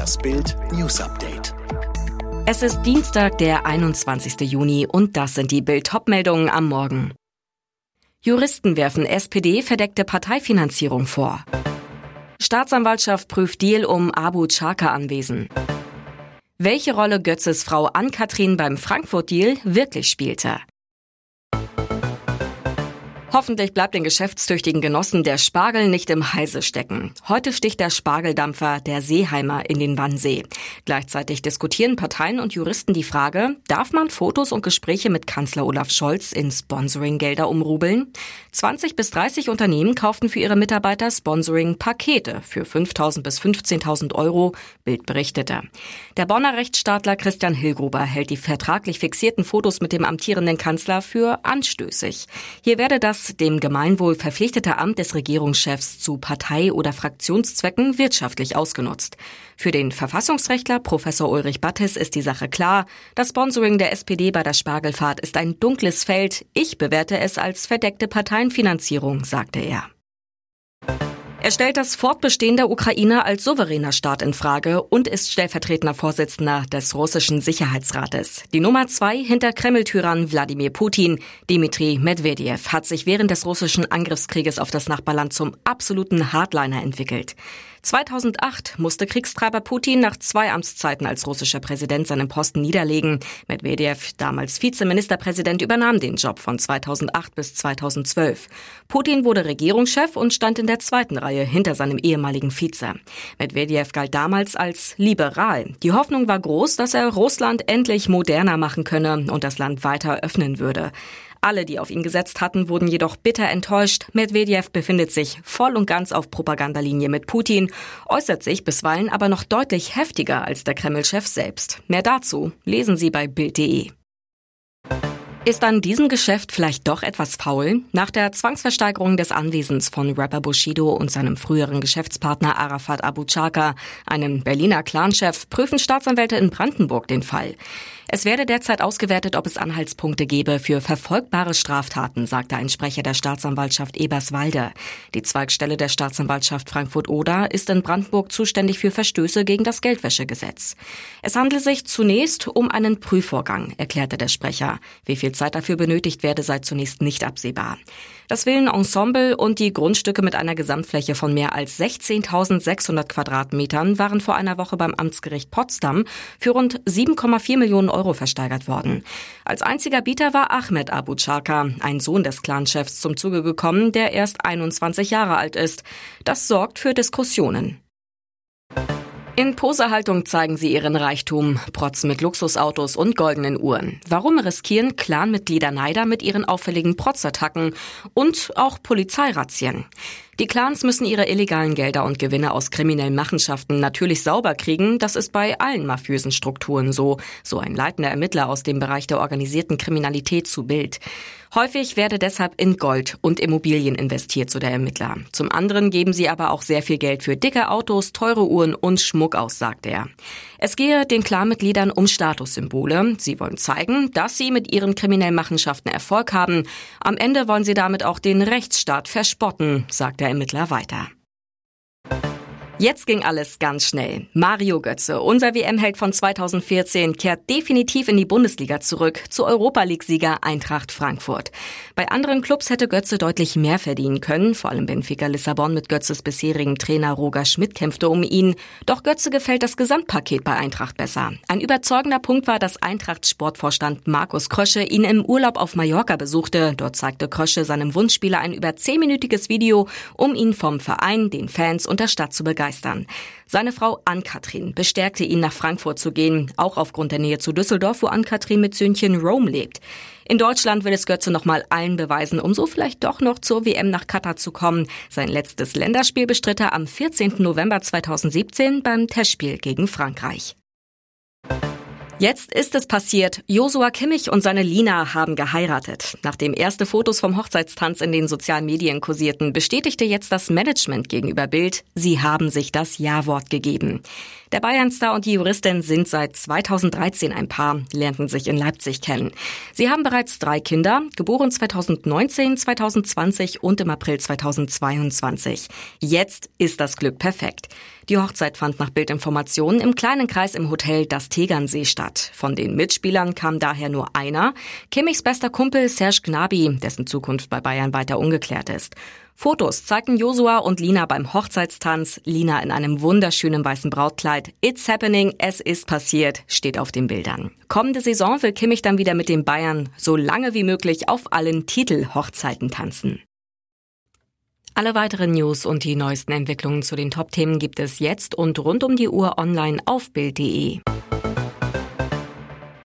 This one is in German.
Das Bild News Update. Es ist Dienstag, der 21. Juni und das sind die Bild-Top-Meldungen am Morgen. Juristen werfen SPD verdeckte Parteifinanzierung vor. Staatsanwaltschaft prüft Deal um Abu Chaka-Anwesen. Welche Rolle Götzes Frau Ann-Kathrin beim Frankfurt-Deal wirklich spielte. Hoffentlich bleibt den geschäftstüchtigen Genossen der Spargel nicht im Heise stecken. Heute sticht der Spargeldampfer der Seeheimer in den Wannsee. Gleichzeitig diskutieren Parteien und Juristen die Frage, darf man Fotos und Gespräche mit Kanzler Olaf Scholz in Sponsoring-Gelder umrubeln? 20 bis 30 Unternehmen kauften für ihre Mitarbeiter Sponsoring-Pakete für 5.000 bis 15.000 Euro, Bild berichtete. Der Bonner Rechtsstaatler Christian Hillgruber hält die vertraglich fixierten Fotos mit dem amtierenden Kanzler für anstößig. Hier werde das das dem Gemeinwohl verpflichtete Amt des Regierungschefs zu Partei- oder Fraktionszwecken wirtschaftlich ausgenutzt. Für den Verfassungsrechtler Professor Ulrich Battes ist die Sache klar. Das Sponsoring der SPD bei der Spargelfahrt ist ein dunkles Feld. Ich bewerte es als verdeckte Parteienfinanzierung, sagte er. Er stellt das Fortbestehen der Ukraine als souveräner Staat in Frage und ist stellvertretender Vorsitzender des russischen Sicherheitsrates. Die Nummer zwei hinter Kreml-Tyrann Wladimir Putin, Dmitri Medvedev, hat sich während des russischen Angriffskrieges auf das Nachbarland zum absoluten Hardliner entwickelt. 2008 musste Kriegstreiber Putin nach zwei Amtszeiten als russischer Präsident seinen Posten niederlegen. Medvedev, damals Vizeministerpräsident, übernahm den Job von 2008 bis 2012. Putin wurde Regierungschef und stand in der zweiten Reihe hinter seinem ehemaligen Vize. Medvedev galt damals als liberal. Die Hoffnung war groß, dass er Russland endlich moderner machen könne und das Land weiter öffnen würde. Alle, die auf ihn gesetzt hatten, wurden jedoch bitter enttäuscht. Medvedev befindet sich voll und ganz auf Propagandalinie mit Putin, äußert sich bisweilen aber noch deutlich heftiger als der Kreml-Chef selbst. Mehr dazu lesen Sie bei Bild.de. Ist an diesem Geschäft vielleicht doch etwas faul? Nach der Zwangsversteigerung des Anwesens von Rapper Bushido und seinem früheren Geschäftspartner Arafat Abu Chaka, einem Berliner Clanchef, prüfen Staatsanwälte in Brandenburg den Fall. Es werde derzeit ausgewertet, ob es Anhaltspunkte gebe für verfolgbare Straftaten, sagte ein Sprecher der Staatsanwaltschaft Eberswalde. Die Zweigstelle der Staatsanwaltschaft Frankfurt-Oder ist in Brandenburg zuständig für Verstöße gegen das Geldwäschegesetz. Es handle sich zunächst um einen Prüfvorgang, erklärte der Sprecher. Wie viel Zeit dafür benötigt werde, sei zunächst nicht absehbar. Das Villenensemble und die Grundstücke mit einer Gesamtfläche von mehr als 16.600 Quadratmetern waren vor einer Woche beim Amtsgericht Potsdam für rund 7,4 Millionen Euro versteigert worden. Als einziger Bieter war Ahmed Abu Chaka, ein Sohn des Clanchefs, zum Zuge gekommen, der erst 21 Jahre alt ist. Das sorgt für Diskussionen. In Posehaltung zeigen sie ihren Reichtum, protzen mit Luxusautos und goldenen Uhren. Warum riskieren Clanmitglieder Neider mit ihren auffälligen Protzattacken und auch Polizeirazzien? Die Clans müssen ihre illegalen Gelder und Gewinne aus kriminellen Machenschaften natürlich sauber kriegen. Das ist bei allen mafiösen Strukturen so. So ein leitender Ermittler aus dem Bereich der organisierten Kriminalität zu Bild. Häufig werde deshalb in Gold und Immobilien investiert, so der Ermittler. Zum anderen geben sie aber auch sehr viel Geld für dicke Autos, teure Uhren und Schmuck aus, sagt er. Es gehe den Clanmitgliedern um Statussymbole. Sie wollen zeigen, dass sie mit ihren kriminellen Machenschaften Erfolg haben. Am Ende wollen sie damit auch den Rechtsstaat verspotten, sagt der Ermittler weiter. Jetzt ging alles ganz schnell. Mario Götze, unser WM-Held von 2014, kehrt definitiv in die Bundesliga zurück, zu Europa League-Sieger Eintracht Frankfurt. Bei anderen Clubs hätte Götze deutlich mehr verdienen können, vor allem Benfica Lissabon mit Götzes bisherigen Trainer Roger Schmidt kämpfte um ihn. Doch Götze gefällt das Gesamtpaket bei Eintracht besser. Ein überzeugender Punkt war, dass Eintrachts Sportvorstand Markus Krösche ihn im Urlaub auf Mallorca besuchte. Dort zeigte Krösche seinem Wunschspieler ein über zehnminütiges Video, um ihn vom Verein, den Fans und der Stadt zu begeistern begeistern. Seine Frau Ann-Kathrin bestärkte ihn, nach Frankfurt zu gehen, auch aufgrund der Nähe zu Düsseldorf, wo Ann-Kathrin mit Söhnchen Rome lebt. In Deutschland will es Götze nochmal allen beweisen, um so vielleicht doch noch zur WM nach Katar zu kommen. Sein letztes Länderspiel bestritt er am 14. November 2017 beim Testspiel gegen Frankreich. Jetzt ist es passiert. Josua Kimmich und seine Lina haben geheiratet. Nachdem erste Fotos vom Hochzeitstanz in den sozialen Medien kursierten, bestätigte jetzt das Management gegenüber Bild, sie haben sich das Ja-Wort gegeben. Der Bayernstar und die Juristin sind seit 2013 ein Paar, lernten sich in Leipzig kennen. Sie haben bereits drei Kinder, geboren 2019, 2020 und im April 2022. Jetzt ist das Glück perfekt. Die Hochzeit fand nach Bildinformationen im kleinen Kreis im Hotel Das Tegernsee statt. Von den Mitspielern kam daher nur einer, Kimmichs bester Kumpel Serge Gnabry, dessen Zukunft bei Bayern weiter ungeklärt ist. Fotos zeigten Josua und Lina beim Hochzeitstanz, Lina in einem wunderschönen weißen Brautkleid. It's happening, es ist passiert, steht auf den Bildern. Kommende Saison will Kimmich dann wieder mit den Bayern so lange wie möglich auf allen Titelhochzeiten tanzen. Alle weiteren News und die neuesten Entwicklungen zu den Top-Themen gibt es jetzt und rund um die Uhr online auf Bild.de.